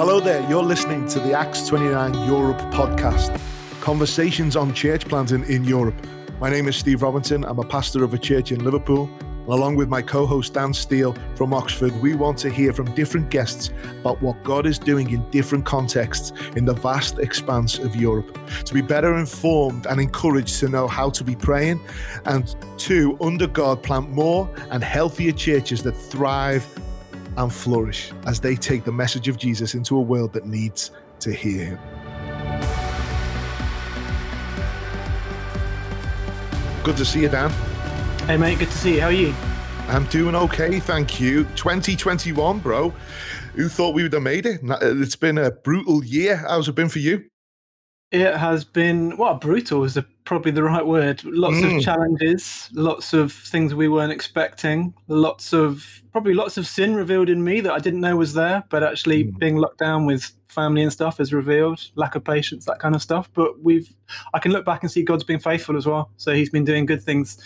Hello there, you're listening to the Acts 29 Europe podcast, conversations on church planting in Europe. My name is Steve Robinson. I'm a pastor of a church in Liverpool. And along with my co host Dan Steele from Oxford, we want to hear from different guests about what God is doing in different contexts in the vast expanse of Europe. To be better informed and encouraged to know how to be praying, and to, under God, plant more and healthier churches that thrive and flourish as they take the message of Jesus into a world that needs to hear him. Good to see you, Dan. Hey, mate, good to see you. How are you? I'm doing okay, thank you. 2021, bro. Who thought we would have made it? Uh, it's been a brutal year. How's it been for you? It has been well, brutal is the, probably the right word. Lots mm. of challenges, lots of things we weren't expecting, lots of probably lots of sin revealed in me that I didn't know was there, but actually mm. being locked down with family and stuff is revealed. Lack of patience, that kind of stuff. But we've, I can look back and see God's been faithful as well. So He's been doing good things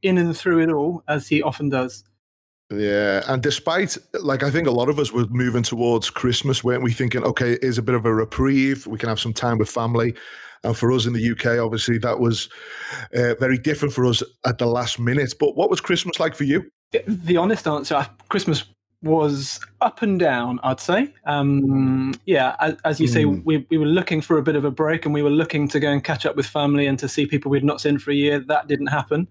in and through it all, as He often does. Yeah, and despite like I think a lot of us were moving towards Christmas, weren't we? Thinking, okay, is a bit of a reprieve. We can have some time with family. And for us in the UK, obviously, that was uh, very different for us at the last minute. But what was Christmas like for you? The honest answer, Christmas was up and down, I'd say. Um, yeah, as, as you mm. say, hmm. we, we were looking for a bit of a break and we were looking to go and catch up with family and to see people we'd not seen for a year. That didn't happen.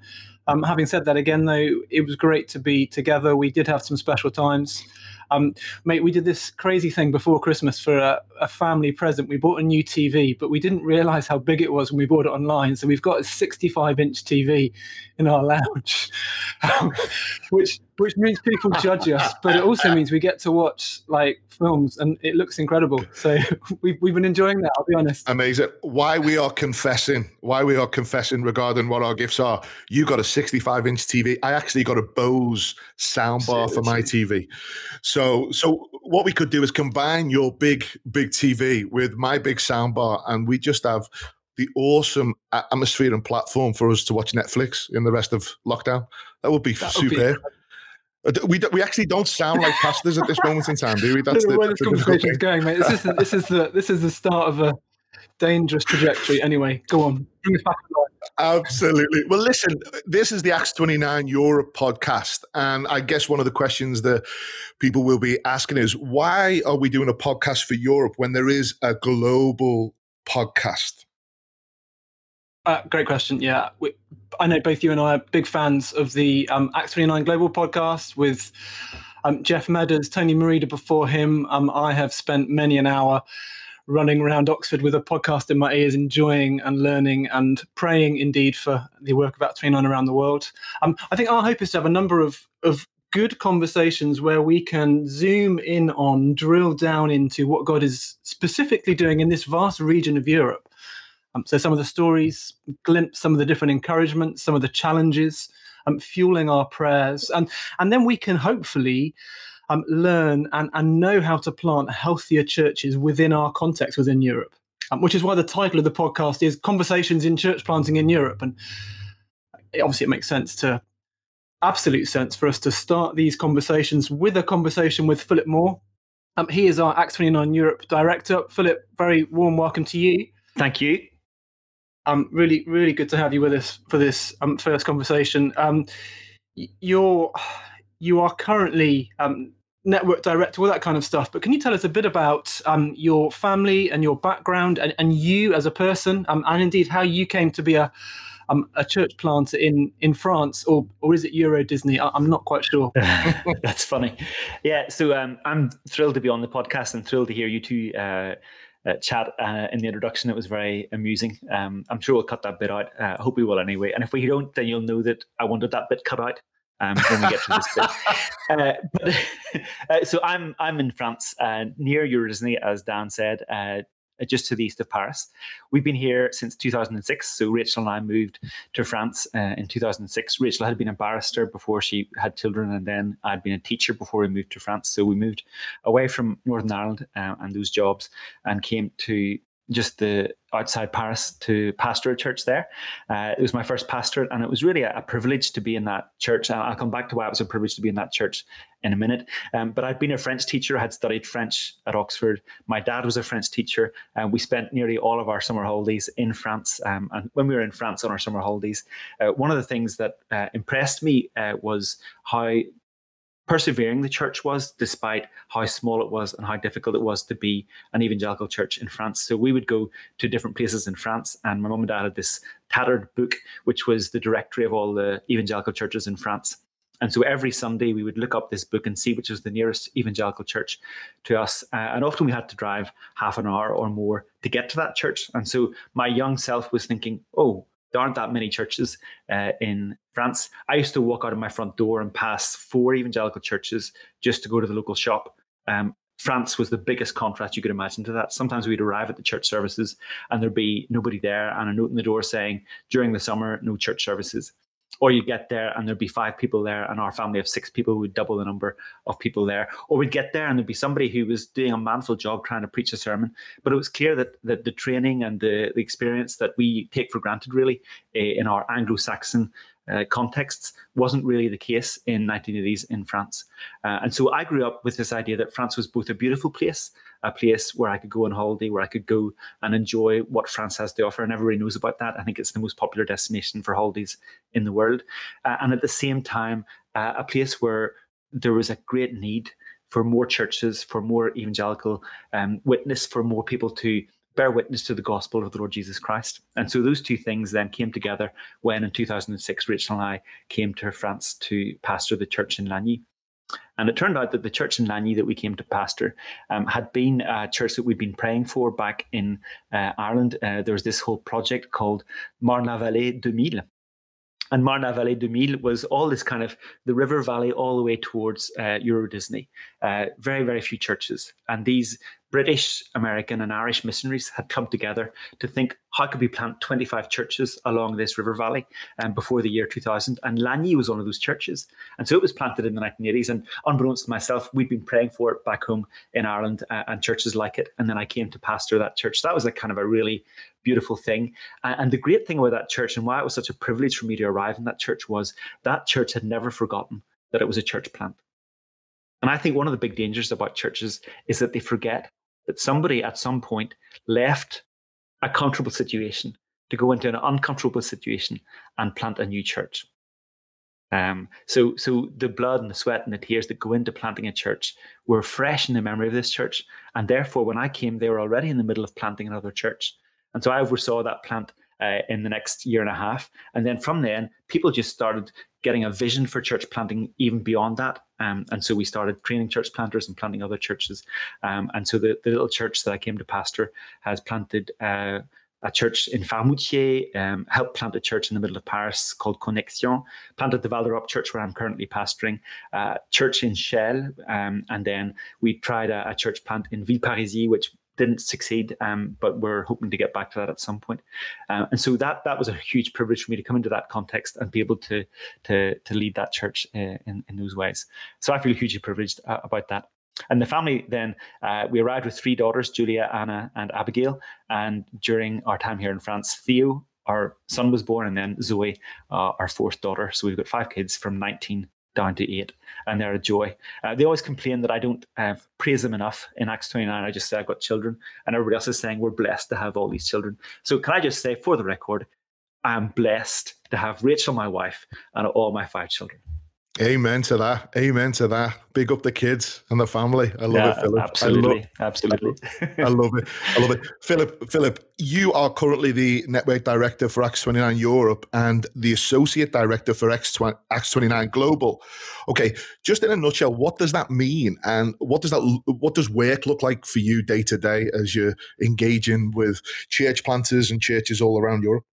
Um, having said that, again, though, it was great to be together. We did have some special times. Um, mate, we did this crazy thing before Christmas for a, a, family present. We bought a new TV, but we didn't realize how big it was when we bought it online. So we've got a 65 inch TV in our lounge, which which means people judge us, but it also means we get to watch like films and it looks incredible. So we've, we've been enjoying that, I'll be honest. Amazing. Why we are confessing, why we are confessing regarding what our gifts are. You got a 65 inch TV. I actually got a Bose soundbar for my TV. So, so what we could do is combine your big, big TV with my big soundbar and we just have the awesome atmosphere and platform for us to watch Netflix in the rest of lockdown. That would be that super. Uh, we, we actually don't sound like pastors at this moment in time, do we? That's the, where this conversation is going, mate. This is the, this is the this is the start of a dangerous trajectory. Anyway, go on. Bring us back Absolutely. Well, listen, this is the Acts 29 Europe podcast. And I guess one of the questions that people will be asking is why are we doing a podcast for Europe when there is a global podcast? Uh, great question. Yeah, we, I know both you and I are big fans of the um, Acts 29 Global podcast with um, Jeff Medders, Tony Merida before him. Um, I have spent many an hour running around Oxford with a podcast in my ears, enjoying and learning and praying indeed for the work of Acts 29 around the world. Um, I think our hope is to have a number of, of good conversations where we can zoom in on, drill down into what God is specifically doing in this vast region of Europe um, so some of the stories glimpse some of the different encouragements, some of the challenges, um, fueling our prayers, and and then we can hopefully um, learn and, and know how to plant healthier churches within our context within Europe. Um, which is why the title of the podcast is "Conversations in Church Planting in Europe," and obviously it makes sense to absolute sense for us to start these conversations with a conversation with Philip Moore. Um, he is our Acts 29 Europe director. Philip, very warm welcome to you. Thank you um, really, really good to have you with us for this um, first conversation. Um, you're you are currently um, network director, all that kind of stuff. But can you tell us a bit about um, your family and your background, and, and you as a person, um, and indeed how you came to be a um, a church planter in in France, or or is it Euro Disney? I, am not quite sure. That's funny. Yeah, so um, I'm thrilled to be on the podcast and thrilled to hear you two uh, uh, chat uh, in the introduction. It was very amusing. Um, I'm sure we'll cut that bit out. Uh, I hope we will anyway. And if we don't, then you'll know that I wanted that bit cut out. Um, when we get to this bit, uh, but, uh, so I'm I'm in France, uh, near Euro Disney, as Dan said, uh, just to the east of Paris. We've been here since 2006. So Rachel and I moved to France uh, in 2006. Rachel had been a barrister before she had children, and then I'd been a teacher before we moved to France. So we moved away from Northern Ireland uh, and those jobs and came to just the outside Paris to pastor a church there. Uh, it was my first pastorate, and it was really a, a, privilege to be in that church. And I'll come back to why it was a privilege to be in that church in a minute. Um, but I'd been a French teacher. I had studied French at Oxford. My dad was a French teacher, and we spent nearly all of our summer holidays in France. Um, and when we were in France on our summer holidays, uh, one of the things that uh, impressed me uh, was how persevering the church was, despite how small it was and how difficult it was to be an evangelical church in France. So we would go to different places in France, and my mum and dad had this tattered book, which was the directory of all the evangelical churches in France. And so every Sunday we would look up this book and see which was the nearest evangelical church to us. Uh, and often we had to drive half an hour or more to get to that church. And so my young self was thinking, oh, there aren't that many churches uh, in France. I used to walk out of my front door and pass four evangelical churches just to go to the local shop. Um, France was the biggest contrast you could imagine to that. Sometimes we'd arrive at the church services and there'd be nobody there and a note in the door saying, during the summer, no church services or you get there and there'd be five people there and our family of six people would double the number of people there or we'd get there and there'd be somebody who was doing a manful job trying to preach a sermon but it was clear that, that the training and the, the experience that we take for granted really eh, in our anglo-saxon uh, contexts wasn't really the case in 1980s in France. Uh, and so I grew up with this idea that France was both a beautiful place, a place where I could go on holiday, where I could go and enjoy what France has to offer. And everybody knows about that. I think it's the most popular destination for holidays in the world. Uh, and at the same time, uh, a place where there was a great need for more churches, for more evangelical um, witness, for more people to bear witness to the gospel of the Lord Jesus Christ. And so those two things then came together when in 2006, Rachel and I came to France to pastor the church in Lagny. And it turned out that the church in Lagny that we came to pastor um, had been a church that we'd been praying for back in uh, Ireland. Uh, there was this whole project called Marne-la-Vallée 2000, and Marne-la-Vallée 2000 was all this kind of the river valley all the way towards uh, Euro Disney. Uh, very, very few churches. And these British, American, and Irish missionaries had come together to think how could we plant 25 churches along this river valley um, before the year 2000. And Lagny was one of those churches. And so it was planted in the 1980s. And unbeknownst to myself, we'd been praying for it back home in Ireland uh, and churches like it. And then I came to pastor that church. that was a kind of a really beautiful thing. Uh, and the great thing about that church and why it was such a privilege for me to arrive in that church was that church had never forgotten that it was a church plant. And I think one of the big dangers about churches is that they forget that somebody at some point left a comfortable situation to go into an uncomfortable situation and plant a new church. Um, so, so the blood and the sweat and the tears that go into planting a church were fresh in the memory of this church, and therefore, when I came, they were already in the middle of planting another church. And so I oversaw that plant uh, in the next year and a half, and then from then, people just started getting a vision for church planting even beyond that. Um, and so we started training church planters and planting other churches. Um, and so the, the little church that I came to pastor has planted uh, a church in Faremoutiers, um, helped plant a church in the middle of Paris called Connexion, planted the Val d'Europe church where I'm currently pastoring, uh, church in Chelles, um, and then we tried a, a, church plant in Villeparisis, which didn't succeed, um, but we're hoping to get back to that at some point. Uh, and so that that was a huge privilege for me to come into that context and be able to to to lead that church uh, in in those ways. So I feel hugely privileged uh, about that. And the family then uh, we arrived with three daughters, Julia, Anna, and Abigail. And during our time here in France, Theo, our son, was born, and then Zoe, uh, our fourth daughter. So we've got five kids from 19 down to eight, and they're a joy. Uh, they always complain that I don't uh, praise them enough in Acts 29. I just say I've got children, and everybody else is saying we're blessed to have all these children. So, can I just say, for the record, I'm blessed to have Rachel, my wife, and all my five children. Amen to that. Amen to that. Big up the kids and the family. I love yeah, it, Philip. Absolutely. I love, absolutely. I love it. I love it. Philip, Philip, you are currently the network director for Acts 29 Europe and the associate director for Acts 29 Global. Okay, just in a nutshell, what does that mean? And what does that what does work look like for you day to day as you're engaging with church planters and churches all around Europe?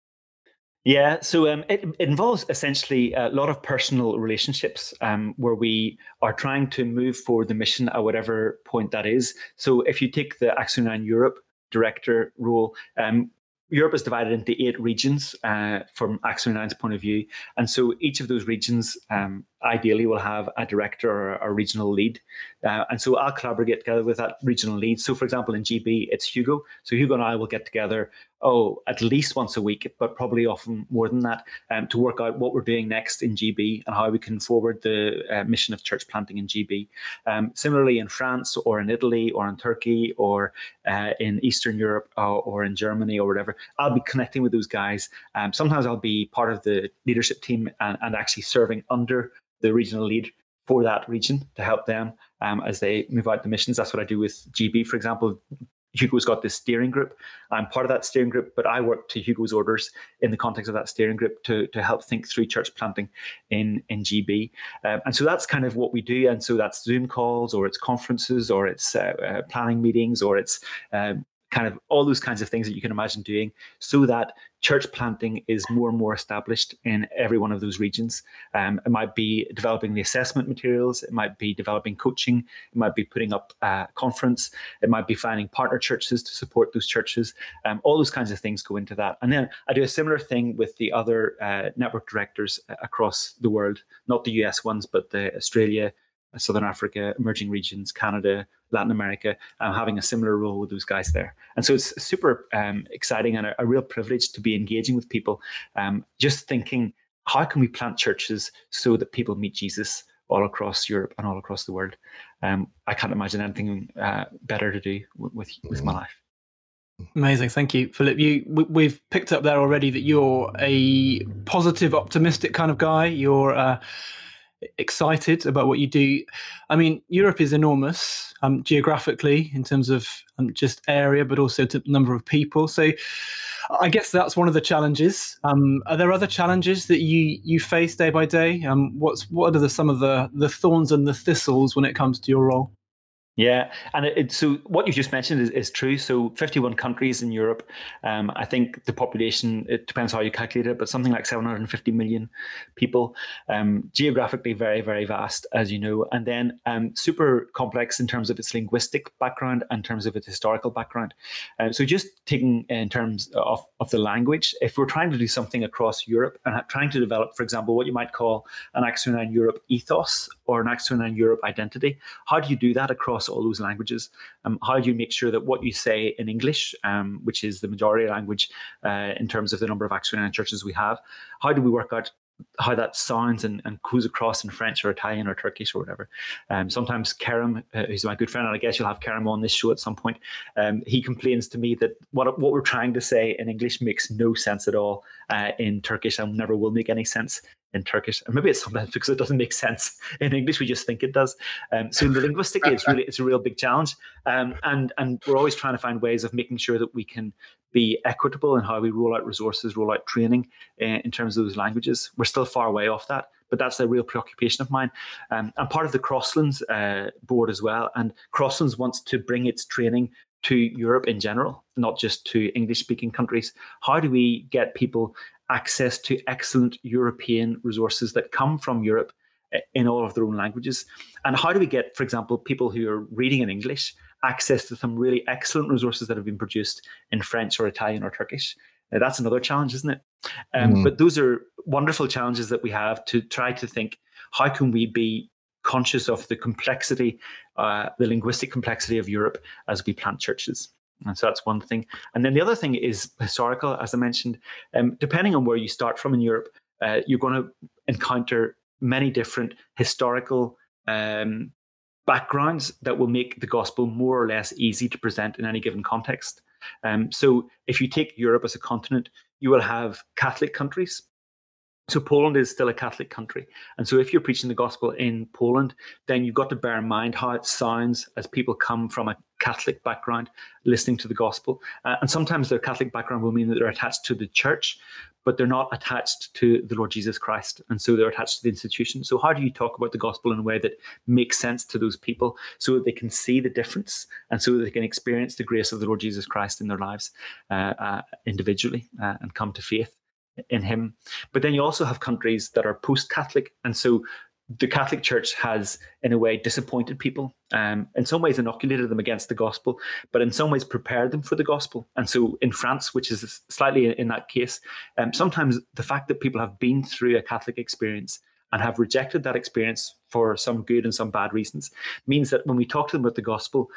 Yeah, so um, it, it, involves essentially a lot of personal relationships um, where we are trying to move forward the mission at whatever point that is. So if you take the 29 Europe director role, um, Europe is divided into eight regions uh, from 29's point of view. And so each of those regions um, ideally will have a director or a regional lead. Uh, and so I'll collaborate together with that regional lead. So, for example, in GB, it's Hugo. So, Hugo and I will get together, oh, at least once a week, but probably often more than that, um, to work out what we're doing next in GB and how we can forward the uh, mission of church planting in GB. Um, similarly, in France or in Italy or in Turkey or uh, in Eastern Europe or, or, in Germany or whatever, I'll be connecting with those guys. Um, sometimes I'll be part of the leadership team and, and actually serving under the regional lead for that region to help them um, as they move out the missions. That's what I do with GB, for example. Hugo's got this steering group. I'm part of that steering group, but I work to Hugo's orders in the context of that steering group to, to help think through church planting in, in GB. Um, and so that's kind of what we do. And so that's Zoom calls, or it's conferences, or it's uh, uh, planning meetings, or it's um, kind of all those kinds of things that you can imagine doing so that church planting is more and more established in every one of those regions. Um, it might be developing the assessment materials, it might be developing coaching, it might be putting up a conference, it might be finding partner churches to support those churches. Um, all those kinds of things go into that. And then I do a similar thing with the other uh, network directors across the world, not the US ones, but the Australia, Southern Africa, emerging regions, Canada, Latin America, um, having a similar role with those guys there. And so it's super um, exciting and a, a, real privilege to be engaging with people, um, just thinking, how can we plant churches so that people meet Jesus all across Europe and all across the world? Um, I can't imagine anything uh, better to do with, with, with my life. Amazing, thank you, Philip. You we've picked up there already that you're a positive, optimistic kind of guy. You're uh, excited about what you do. I mean, Europe is enormous um, geographically in terms of um, just area, but also to number of people. So, I guess that's one of the challenges. Um, are there other challenges that you you face day by day? Um, what's what are the, some of the the thorns and the thistles when it comes to your role? Yeah, and it, so what you just mentioned is, is true. So 51 countries in Europe. Um, I think the population, it depends how you calculate it, but something like 750 million people. Um, geographically, very, very vast, as you know, and then um, super complex in terms of its linguistic background and terms of its historical background. Uh, so just taking in terms of, of the language, if we're trying to do something across Europe and trying to develop, for example, what you might call an 29 Europe ethos or an Acts 29 Europe identity, how do you do that across all those languages? Um, how do you make sure that what you say in English, um, which is the majority language uh, in terms of the number of 29 churches we have, how do we work out how that sounds and, and goes across in French or Italian or Turkish or whatever. Um, sometimes Kerem, uh, who's my good friend, and I guess you'll have Kerem on this show at some point, um, he complains to me that what, what we're trying to say in English makes no sense at all uh, in Turkish and never will make any sense in Turkish. And maybe it's sometimes because it doesn't make sense in English. We just think it does. Um, so linguistically, it's really it's a real big challenge. Um, and and we're always trying to find ways of making sure that we can be equitable in how we roll out resources, roll out training uh, in terms of those languages. We're still far away off that, but that's a real preoccupation of mine. Um, I'm part of the Crosslands uh, board as well, and Crosslands wants to bring its training to Europe in general, not just to English speaking countries. How do we get people access to excellent European resources that come from Europe eh, in all of their own languages? And how do we get, for example, people who are reading in English access to some really excellent resources that have been produced in French or Italian or Turkish. Now, that's another challenge, isn't it? Um, mm. But those are wonderful challenges that we have to try to think how can we be conscious of the complexity, uh, the linguistic complexity of Europe as we plant churches. And so that's one thing. And then the other thing is historical, as I mentioned. Um, depending on where you start from in Europe, uh, you're going to encounter many different historical um, backgrounds that will make the gospel more or less easy to present in any given context. Um, so, if you take Europe as a continent, you will have Catholic countries. So, Poland is still a Catholic country. And so, if you're preaching the gospel in Poland, then you've got to bear in mind how it sounds as people come from a Catholic background listening to the gospel. Uh, and sometimes their Catholic background will mean that they're attached to the church, but they're not attached to the Lord Jesus Christ. And so they're attached to the institution. So, how do you talk about the gospel in a way that makes sense to those people so that they can see the difference and so that they can experience the grace of the Lord Jesus Christ in their lives uh, uh, individually uh, and come to faith? In him, but then you also have countries that are post Catholic, and so the Catholic Church has, in a way, disappointed people. Um, in some ways, inoculated them against the gospel, but in some ways, prepared them for the gospel. And so, in France, which is slightly in that case, um, sometimes the fact that people have been through a Catholic experience and have rejected that experience for some good and some bad reasons means that when we talk to them about the gospel,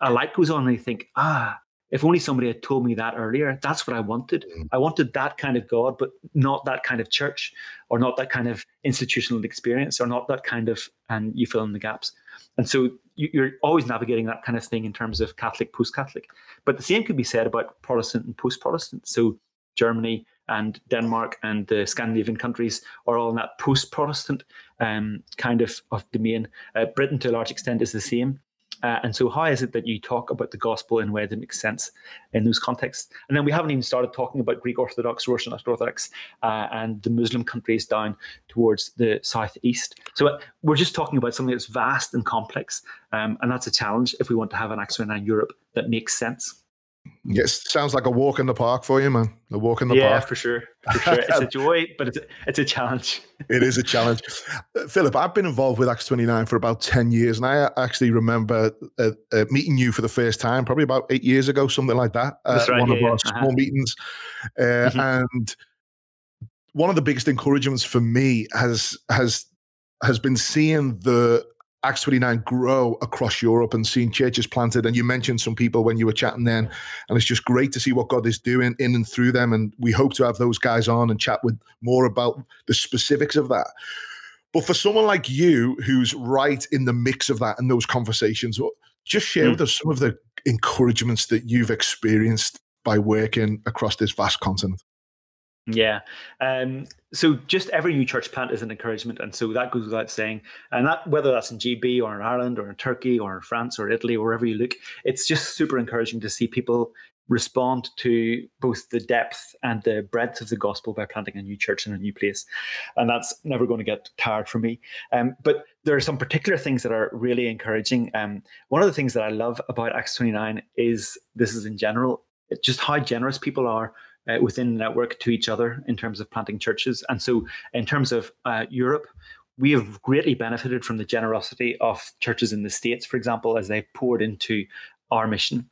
a light goes on and they think, ah, if only somebody had told me that earlier, that's what I wanted. Mm. I wanted that kind of God, but not that kind of church or not that kind of institutional experience or not that kind of, and you fill in the gaps. And so you're always navigating that kind of thing in terms of Catholic, post Catholic. But the same could be said about Protestant and post Protestant. So Germany and Denmark and the Scandinavian countries are all in that post Protestant um, kind of, of domain. Uh, Britain, to a large extent, is the same. Uh, and so, how is it that you talk about the gospel in a way that makes sense in those contexts? And then we haven't even started talking about Greek Orthodox, Russian Orthodox, uh, and the Muslim countries down towards the southeast. So, uh, we're just talking about something that's vast and complex. Um, and that's a challenge if we want to have an Acts 29 Europe that makes sense. Yes, sounds like a walk in the park for you, man. A walk in the yeah, park. Yeah, for sure. For sure. It's a joy, but it's a, it's a challenge. it is a challenge. Uh, Philip, I've been involved with Acts 29 for about 10 years, and I actually remember uh, uh, meeting you for the first time, probably about eight years ago, something like that. Uh, right, one yeah, of our uh-huh. small meetings. Uh, mm-hmm. And one of the biggest encouragements for me has has has been seeing the Acts 29 grow across Europe and seeing churches planted. And you mentioned some people when you were chatting then, and it's just great to see what God is doing in and through them. And we hope to have those guys on and chat with more about the specifics of that. But for someone like you who's right in the mix of that and those conversations, just share mm. with us some of the encouragements that you've experienced by working across this vast continent. Yeah. Um, so just every new church plant is an encouragement. And so that goes without saying. And that whether that's in GB or in Ireland or in Turkey or in France or Italy or wherever you look, it's just super encouraging to see people respond to both the depth and the breadth of the gospel by planting a new church in a new place. And that's never going to get tired for me. Um, but there are some particular things that are really encouraging. Um, one of the things that I love about Acts 29 is this is in general, just how generous people are uh, within the network to each other in terms of planting churches. And so, in terms of uh, Europe, we have greatly benefited from the generosity of churches in the States, for example, as they've poured into our mission.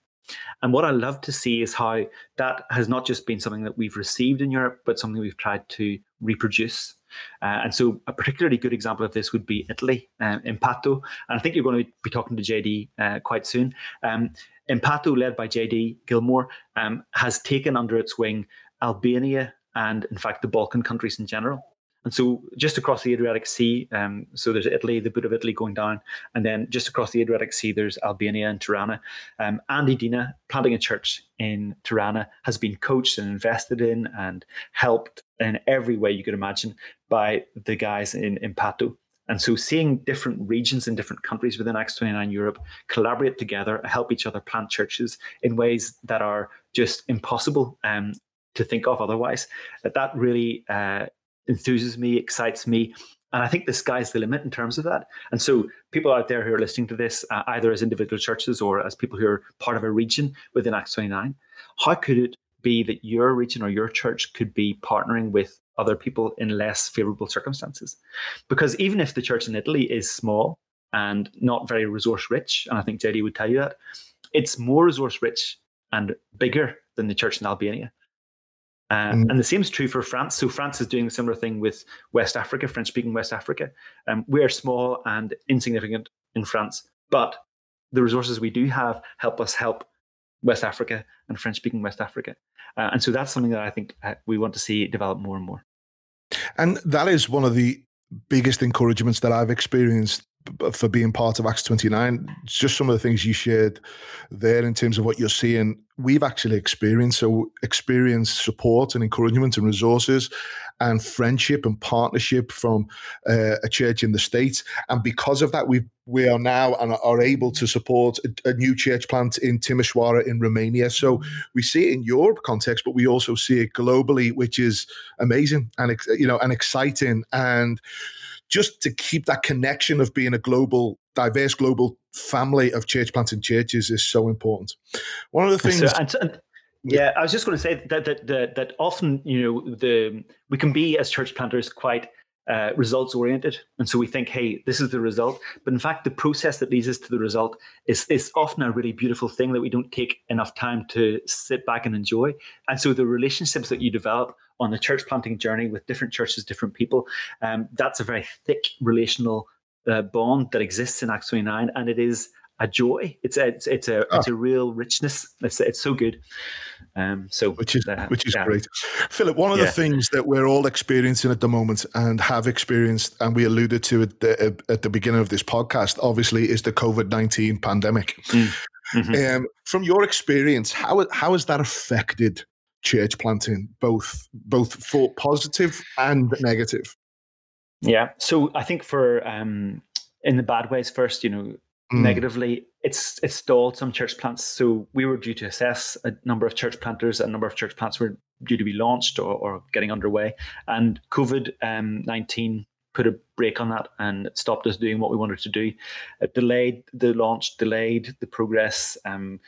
And what I love to see is how that has not just been something that we've received in Europe, but something we've tried to reproduce. Uh, and so, a particularly good example of this would be Italy, uh, Impatto. And I think you're going to be talking to JD uh, quite soon. Um, Impatto, led by JD Gilmore, um, has taken under its wing Albania and, in fact, the Balkan countries in general. And so, just across the Adriatic Sea, um, so there's Italy, the boot of Italy going down, and then just across the Adriatic Sea, there's Albania and Tirana. Um, Andy Dina, planting a church in Tirana, has been coached and invested in and helped in every way you could imagine by the guys in Impatto. And so seeing different regions in different countries within Acts 29 Europe collaborate together, help each other plant churches in ways that are just impossible um, to think of otherwise, that, that really uh, enthuses me, excites me. And I think the sky's the limit in terms of that. And so, people out there who are listening to this, uh, either as individual churches or as people who are part of a region within Acts 29, how could it be that your region or your church could be partnering with other people in less favorable circumstances. Because even if the church in Italy is small and not very resource rich, and I think JD would tell you that, it's more resource rich and bigger than the church in Albania. Uh, mm. And the same is true for France. So France is doing a similar thing with West Africa, French speaking West Africa. Um, we're small and insignificant in France, but the resources we do have help us help West Africa and French speaking West Africa. Uh, and so that's something that I think uh, we want to see develop more and more. And that is one of the biggest encouragements that I've experienced for being part of Acts 29. Just some of the things you shared there in terms of what you're seeing, we've actually experienced. So, experienced support and encouragement and resources and friendship and partnership from uh, a church in the States. And because of that, we we are now and are able to support a, a, new church plant in Timișoara in Romania. So we see it in Europe context, but we also see it globally, which is amazing and you know and exciting and just to keep that connection of being a global, diverse global family of church planting churches is so important. One of the things. So, and, yeah, I was just going to say that that that, that often you know the we can be as church planters quite uh, results oriented. And so we think, hey, this is the result. But in fact, the process that leads us to the result is, is often a really beautiful thing that we don't take enough time to sit back and enjoy. And so the relationships that you develop on the church planting journey with different churches, different people. Um, that's a very thick relational uh, bond that exists in Acts 29, and it is a joy. It's a it's, it's a oh. it's a real richness. It's it's so good. Um, so which is uh, which is yeah. great, Philip. One of yeah. the things that we're all experiencing at the moment and have experienced, and we alluded to it the, at the beginning of this podcast, obviously, is the COVID nineteen pandemic. Mm. Mm-hmm. Um, from your experience, how how has that affected church planting, both both for positive and negative? Yeah, so I think for um, in the bad ways first, you know, Mm. negatively it's it's stalled some church plants so we were due to assess a number of church planters a number of church plants were due to be launched or, or getting underway and covid-19 um, put a brake on that and stopped us doing what we wanted to do it delayed the launch delayed the progress um,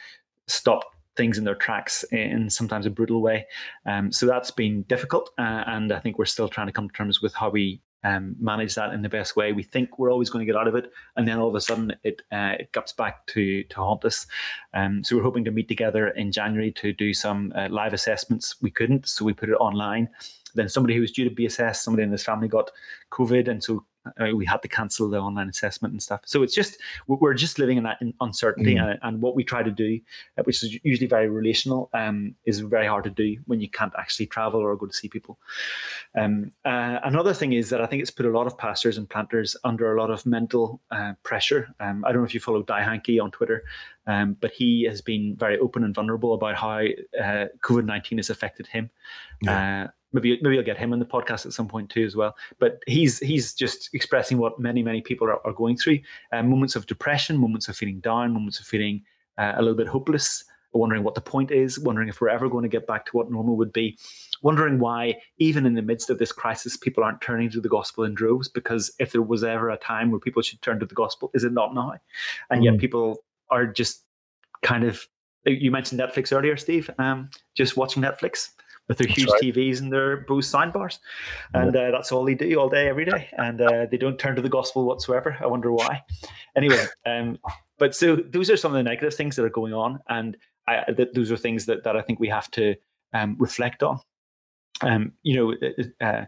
stopped things in their tracks in sometimes a brutal way um, so that's been difficult uh, and i think we're still trying to come to terms with how we um, manage that in the best way. We think we're always going to get out of it, and then all of a sudden it uh, it comes back to to haunt us. Um, so we're hoping to meet together in January to do some uh, live assessments. We couldn't, so we put it online. Then somebody who was due to be assessed, somebody in his family got COVID, and so uh, we had to cancel the online assessment and stuff. So it's just we're just living in that uncertainty, mm. and, and, what we try to do, uh, which is usually very relational, um, is very hard to do when you can't actually travel or go to see people. Um, uh, another thing is that I think it's put a lot of pastors and planters under a lot of mental uh, pressure. Um, I don't know if you follow Dai Hankey on Twitter, um, but he has been very open and vulnerable about how uh, COVID nineteen has affected him. Yeah. Maybe maybe I'll get him on the podcast at some point too as well. But he's he's just expressing what many many people are, are going through: uh, moments of depression, moments of feeling down, moments of feeling uh, a little bit hopeless, wondering what the point is, wondering if we're ever going to get back to what normal would be, wondering why even in the midst of this crisis people aren't turning to the gospel in droves. Because if there was ever a time where people should turn to the gospel, is it not now? And mm. yet people are just kind of. You mentioned Netflix earlier, Steve. Um, just watching Netflix with their that's huge right. TVs and their Bose soundbars, and uh, that's all they do all day, every day, and uh, they don't turn to the gospel whatsoever. I wonder why. Anyway, um, but so those are some of the negative things that are going on, and I, th- those are things that that I think we have to um, reflect on. Um, you know, uh, uh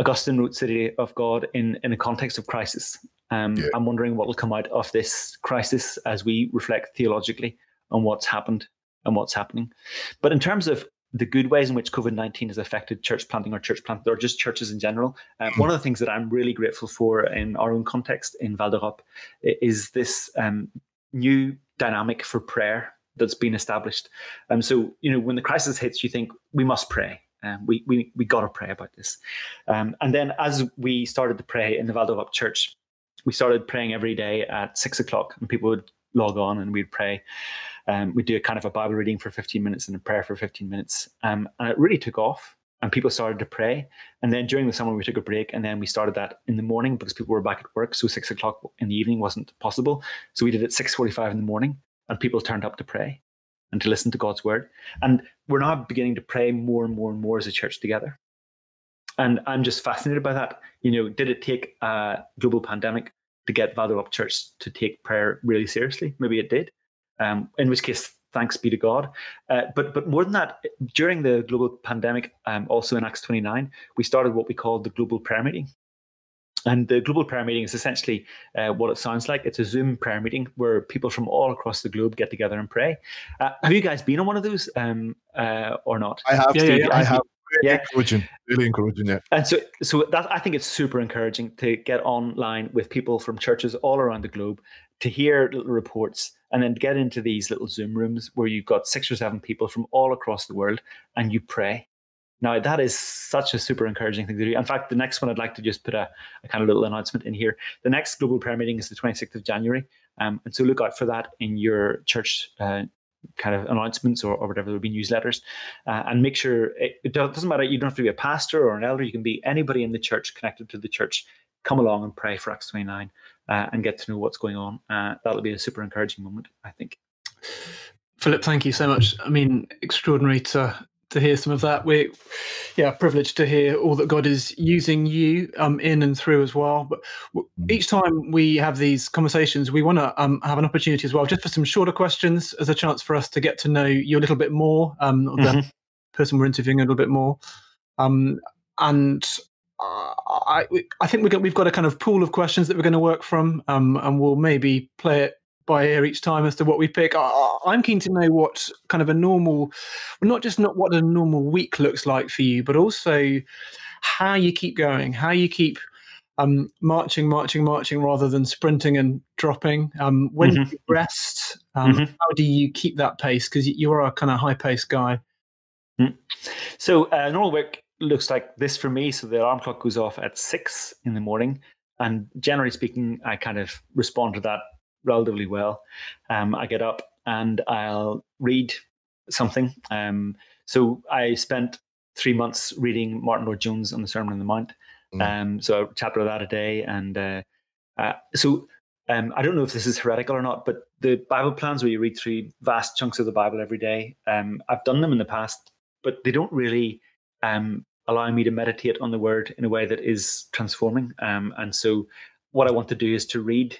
Augustine wrote "City of God" in in a context of crisis. Um, yeah. I'm wondering what will come out of this crisis as we reflect theologically on what's happened and what's happening. But in terms of the good ways in which COVID 19 has affected church planting or church planting or just churches in general. Um, one of the things that I'm really grateful for in our own context in Val d'Europe is this um, new dynamic for prayer that's been established. Um, so, you know, when the crisis hits, you think we must pray. Um, we we we got to pray about this, um, and then as we started to pray in the Val d'Europe Church, we started praying every day at six o'clock, and people would log on and we'd pray um, we do a kind of a Bible reading for 15 minutes and a prayer for 15 minutes. Um, and it really took off and people started to pray. And then during the summer, we took a break and then we started that in the morning because people were back at work. So six o'clock in the evening wasn't possible. So we did it 6.45 in the morning and people turned up to pray and to listen to God's word. And we're now beginning to pray more and more and more as a church together. And I'm just fascinated by that. You know, did it take a global pandemic to get Val d'Europe Church to take prayer really seriously? Maybe it did um, in which case, thanks be to God. Uh, but but more than that, during the global pandemic, um, also in Acts 29, we started what we called the global prayer meeting. And the global prayer meeting is essentially uh, what it sounds like. It's a Zoom prayer meeting where people from all across the globe get together and pray. Uh, have you guys been on one of those um, uh, or not? I have. Yeah, yeah, yeah. I have. Yeah. encouraging, really encouraging. Yeah. And so, so that I think it's super encouraging to get online with people from churches all around the globe to hear little reports and then get into these little Zoom rooms where you've got six or seven people from all across the world and you pray. Now, that is such a super encouraging thing to do. In fact, the next one I'd like to just put a, a kind of little announcement in here. The next global prayer meeting is the 26th of January. Um, and so look out for that in your church uh, kind of announcements or, or whatever there'll be newsletters uh, and make sure it, it, doesn't matter you don't have to be a pastor or an elder you can be anybody in the church connected to the church come along and pray for acts 29 uh, and get to know what's going on. Uh, that'll be a super encouraging moment, I think. Philip, thank you so much. I mean, extraordinary to to hear some of that. We're yeah privileged to hear all that God is using you um, in and through as well. But each time we have these conversations, we want to um, have an opportunity as well, just for some shorter questions, as a chance for us to get to know you a little bit more, um, mm-hmm. the person we're interviewing a little bit more. Um, and uh, I, I think we've got, we've got a kind of pool of questions that we're going to work from, um, and we'll maybe play it by ear each time as to what we pick. I, I'm keen to know what kind of a normal, well, not just not what a normal week looks like for you, but also how you keep going, how you keep um, marching, marching, marching rather than sprinting and dropping. Um, when mm-hmm. you rest, um, mm-hmm. how do you keep that pace? Because you are a kind of high pace guy. Mm. So uh, normal week looks like this for me. So the alarm clock goes off at six in the morning, and generally speaking, I kind of respond to that relatively well. Um, I get up and I'll read something. Um, so I spent three months reading Martyn Lloyd-Jones on the Sermon on the Mount. Mm. Um, so a chapter of that a day, and uh, uh, so um, I don't know if this is heretical or not, but the Bible plans where you read through vast chunks of the Bible every day, um, I've done them in the past, but they don't really um, allow me to meditate on the Word in a way that is transforming. Um, and so, what I want to do is to read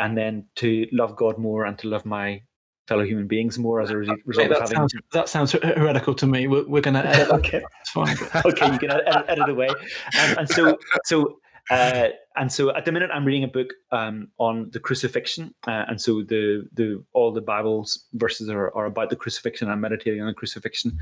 and then to love God more and to love my fellow human beings more as a result that of having. Sounds, that sounds heretical to me. We're, we're going to edit. okay, fine. okay, you can edit, edit away. Um, and so, so uh, and so at the minute I'm reading a book um, on the crucifixion, uh, and so the the all the Bible's verses are, are about the crucifixion. I'm meditating on the crucifixion,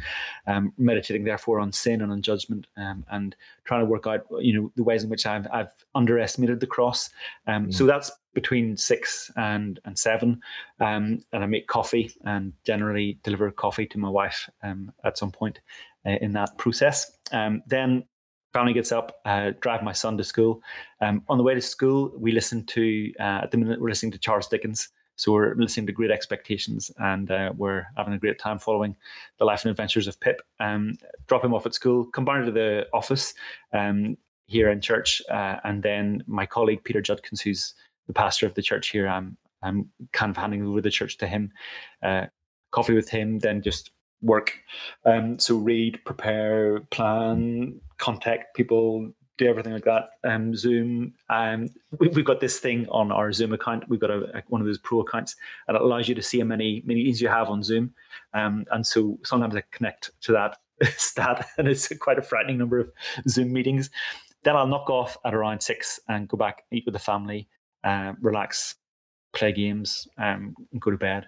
um, meditating therefore on sin and on judgment, um, and trying to work out you know the ways in which I've I've underestimated the cross. Um, mm. So that's between six and and seven, um, and I make coffee and generally deliver coffee to my wife um, at some point uh, in that process. then family gets up, uh, drive my son to school. Um, on the way to school, we listen to, uh, at the minute, we're listening to Charles Dickens. So we're listening to Great Expectations and uh, we're having a great time following the life and adventures of Pip. Um, drop him off at school, come down to the office um, here in church. Uh, and then my colleague, Peter Judkins, who's the pastor of the church here, I'm, I'm kind of handing over the church to him. Uh, coffee with him, then just work. Um, so read, prepare, plan, contact people, do everything like that. Um, Zoom. Um, we, have got this thing on our Zoom account. We've got a, a, one of those pro accounts, and it allows you to see how many meetings you have on Zoom. Um, and so sometimes I connect to that stat, and it's quite a frightening number of Zoom meetings. Then I'll knock off at around six and go back eat with the family, uh, relax, play games, um, go to bed.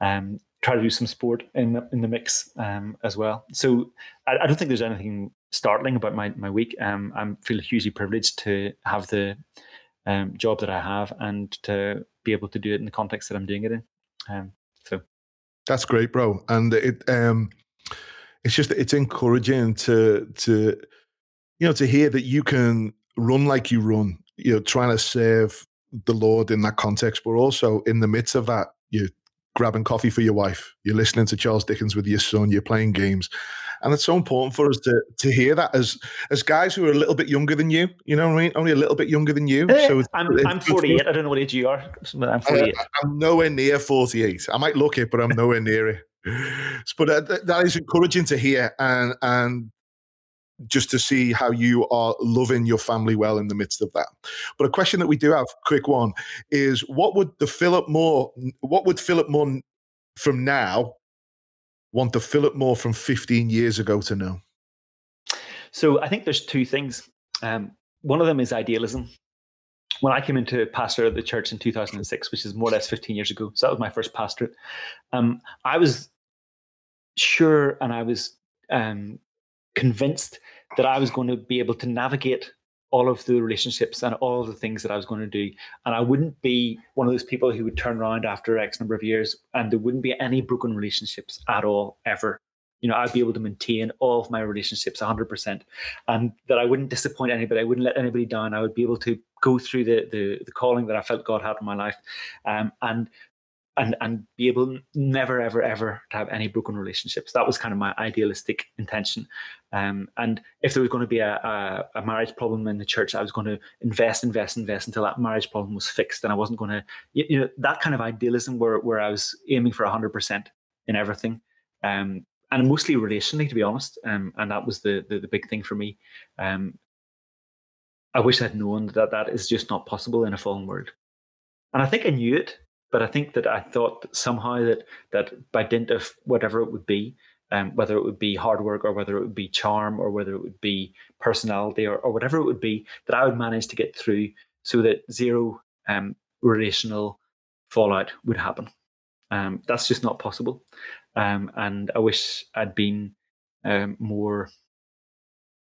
Um, try to do some sport in the, in the mix um, as well. So I, I, don't think there's anything startling about my my week. Um, I feel hugely privileged to have the um, job that I have and to be able to do it in the context that I'm doing it in. Um, so that's great, bro. And it um, it's just it's encouraging to to you know to hear that you can run like you run. You know, trying to serve the Lord in that context, but also in the midst of that, you're grabbing coffee for your wife, you're listening to Charles Dickens with your son, you're playing games. And it's so important for us to to hear that as as guys who are a little bit younger than you, you know what I mean? Only a little bit younger than you. Eh, so I'm, it's, I'm 48. I don't know what age you are, I'm 48. I, am nowhere near 48. I might look it, but I'm nowhere near it. But uh, that is encouraging to hear, and and just to see how you are loving your family well in the midst of that. But a question that we do have, quick one, is what would the Philip Moore, what would Philip Moore from now want the Philip Moore from 15 years ago to know? So I think there's two things. Um, one of them is idealism. When I came into pastor at the church in 2006, which is more or less 15 years ago, so that was my first pastorate, um, I was sure and I was um, convinced that I was going to be able to navigate all of the relationships and all of the things that I was going to do. And I wouldn't be one of those people who would turn around after X number of years and there wouldn't be any broken relationships at all, ever. You know, I'd be able to maintain all of my relationships 100% and that I wouldn't disappoint anybody. I wouldn't let anybody down. I would be able to go through the, the, the calling that I felt God had in my life um, and and and be able never ever ever to have any broken relationships. That was kind of my idealistic intention. Um, and if there was going to be a, a, a, marriage problem in the church, I was going to invest, invest, invest until that marriage problem was fixed, and I wasn't going to, you know, that kind of idealism where where I was aiming for hundred percent in everything, um, and mostly relationally, to be honest. Um, and that was the, the, the big thing for me. Um, I wish I'd known that that is just not possible in a fallen world, and I think I knew it but I think that I thought somehow that that by dint of whatever it would be, um, whether it would be hard work or whether it would be charm or whether it would be personality or, or whatever it would be, that I would manage to get through so that zero um, relational fallout would happen. Um, that's just not possible. Um, and I wish I'd been um, more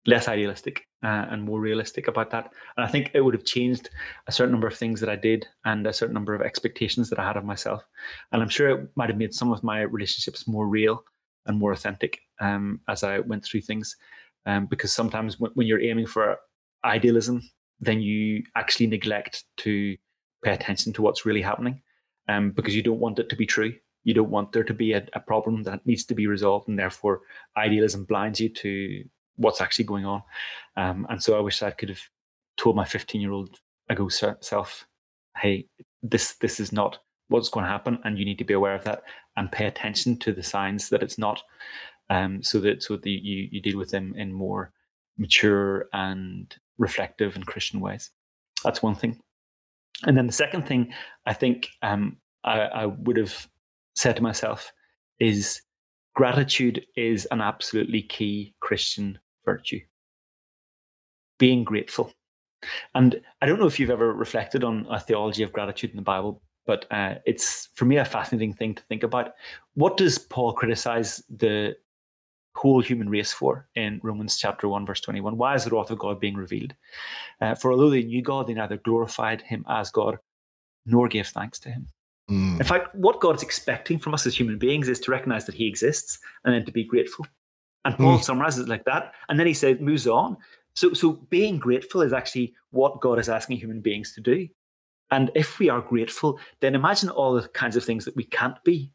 less idealistic uh, and more realistic about that. And I think it would have changed a certain number of things that I did and a certain number of expectations that I had of myself. And I'm sure it might have made some of my relationships more real and more authentic um, as I went through things. Um, because sometimes when, when you're aiming for idealism, then you actually neglect to pay attention to what's really happening um, because you don't want it to be true. You don't want there to be a, a problem that needs to be resolved, and therefore idealism blinds you to what's actually going on. Um, and so I wish I could have told my 15 year old ago self, hey, this this is not what's going to happen, and you need to be aware of that and pay attention to the signs that it's not, um, so that so that you you deal with them in more mature and reflective and Christian ways. That's one thing. And then the second thing I think um, I, I would have said to myself is gratitude is an absolutely key Christian virtue. Being grateful. And I don't know if you've ever reflected on a theology of gratitude in the Bible, but uh, it's for me a fascinating thing to think about. What does Paul criticize the whole human race for in Romans chapter 1, verse 21? Why is the wrath of God being revealed? Uh, for although they knew God, they neither glorified him as God nor gave thanks to him. Mm. In fact, what God is expecting from us as human beings is to recognize that he exists and then to be grateful. And Paul mm. summarizes it like that. And then he says, moves on. So, so being grateful is actually what God is asking human beings to do. And if we are grateful, then imagine all the kinds of things that we can't be,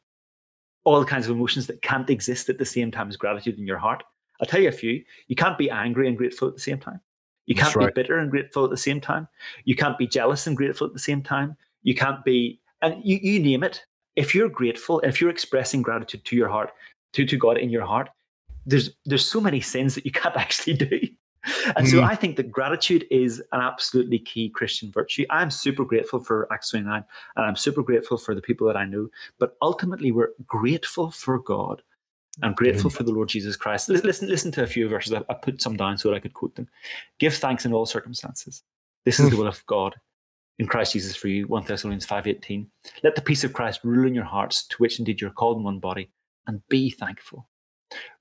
all the kinds of emotions that can't exist at the same time as gratitude in your heart. I'll tell you a few. You can't be angry and grateful at the same time. You can't right. be bitter and grateful at the same time. You can't be jealous and grateful at the same time. You can't be, and you, you name it. If you're grateful, if you're expressing gratitude to your heart, to, to God in your heart, there's there's so many sins that you can't actually do. And mm. so I think that gratitude is an absolutely key Christian virtue. I'm super grateful for Acts 29 and I'm super grateful for the people that I know. But ultimately, we're grateful for God. I'm grateful for the Lord Jesus Christ. Listen, listen to a few verses. I, I put some down so that I could quote them. Give thanks in all circumstances. This is the will of God in Christ Jesus for you. 1 Thessalonians 5.18. Let the peace of Christ rule in your hearts, to which indeed you're called in one body, and be thankful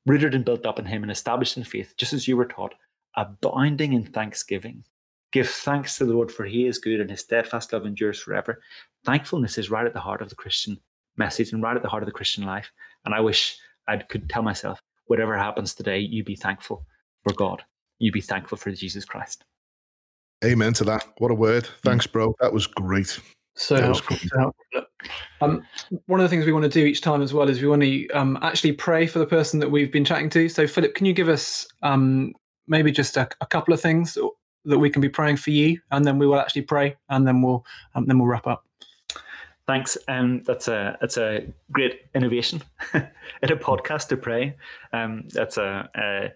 rooted and built up in Him and established in faith, just as you were taught, abounding in thanksgiving. Give thanks to the Lord, for He is good and His steadfast love endures forever. Thankfulness is right at the heart of the Christian message and right at the heart of the Christian life. And I wish I could tell myself, whatever happens today, you be thankful for God. You be thankful for Jesus Christ. Amen to that. What a word. Thanks, bro. That was great. So helpful. So helpful. Um, one of the things we want to do each time as well is we want to um, actually pray for the person that we've been chatting to. So, Philip, can you give us um, maybe just a, a, couple of things that we can be praying for you, and then we will actually pray, and then we'll um, then we'll wrap up. Thanks. Um, that's a that's a great innovation in a podcast to pray. Um, that's a, a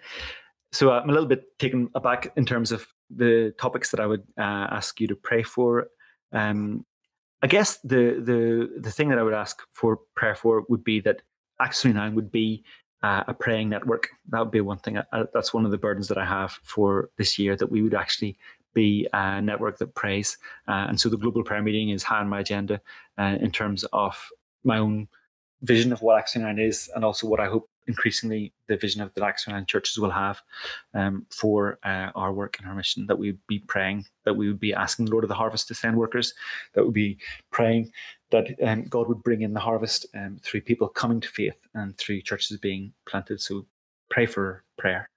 so I'm a little bit taken aback in terms of the topics that I would uh, ask you to pray for. Um, I guess the the the thing that I would ask for prayer for would be that Acts 29 would be uh, a praying network. That would be one thing. I, that's one of the burdens that I have for this year. That we would actually be a network that prays. Uh, and so the global prayer meeting is high on my agenda uh, in terms of my own vision of what Acts 29 is, and also what I hope increasingly the vision of the 29 churches will have um, for uh, our work and our mission. That we would be praying, that we would be asking the Lord of the harvest to send workers, that would be praying that um, God would bring in the harvest um, through people coming to faith and through churches being planted. So pray for prayer.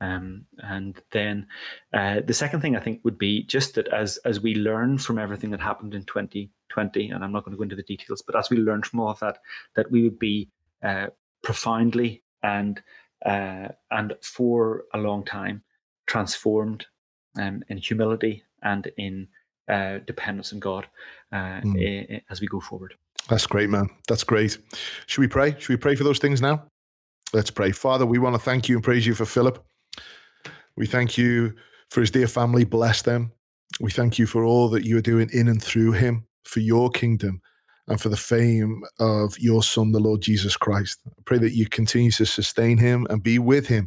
Um, and then uh, the second thing I think would be just that as as we learn from everything that happened in 2020, and I'm not going to go into the details, but as we learn from all of that, that we would be uh, profoundly and uh, and for a long time transformed um, in humility and in uh, dependence on God uh, mm. as we go forward. That's great, man. That's great. Should we pray? Should we pray for those things now? Let's pray. Father, we want to thank you and praise you for Philip. We thank you for his dear family. Bless them. We thank you for all that you are doing in and through him for your kingdom and for the fame of your Son, the Lord Jesus Christ. I pray that you continue to sustain him and be with him.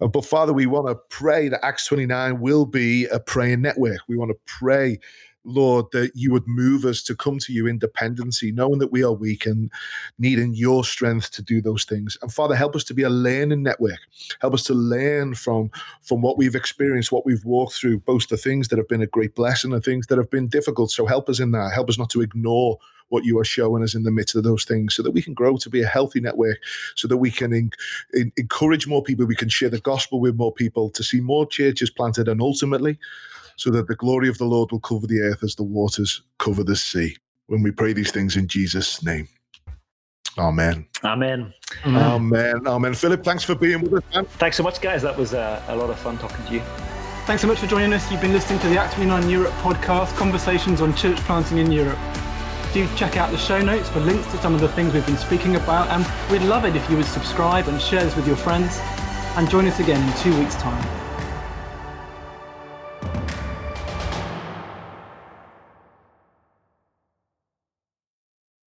Uh, but Father, we want to pray that Acts 29 will be a praying network. We want to pray Lord, that you would move us to come to you in dependency, knowing that we are weak and needing your strength to do those things. And Father, help us to be a learning network. Help us to learn from, from what we've experienced, what we've walked through, both the things that have been a great blessing and things that have been difficult. So help us in that. Help us not to ignore what you are showing us in the midst of those things so that we can grow to be a healthy network, so that we can in, in, encourage more people, we can share the gospel with more people, to see more churches planted, and ultimately, so that the glory of the Lord will cover the earth as the waters cover the sea. When we pray these things in Jesus' name. Amen. Amen. Amen. Amen. Philip, thanks for being with us, man. Thanks so much, guys. That was uh, a lot of fun talking to you. Thanks so much for joining us. You've been listening to the Act 29 Europe podcast, conversations on church planting in Europe. Do check out the show notes for links to some of the things we've been speaking about, and we'd love it if you would subscribe and share this with your friends. And join us again in two weeks' time.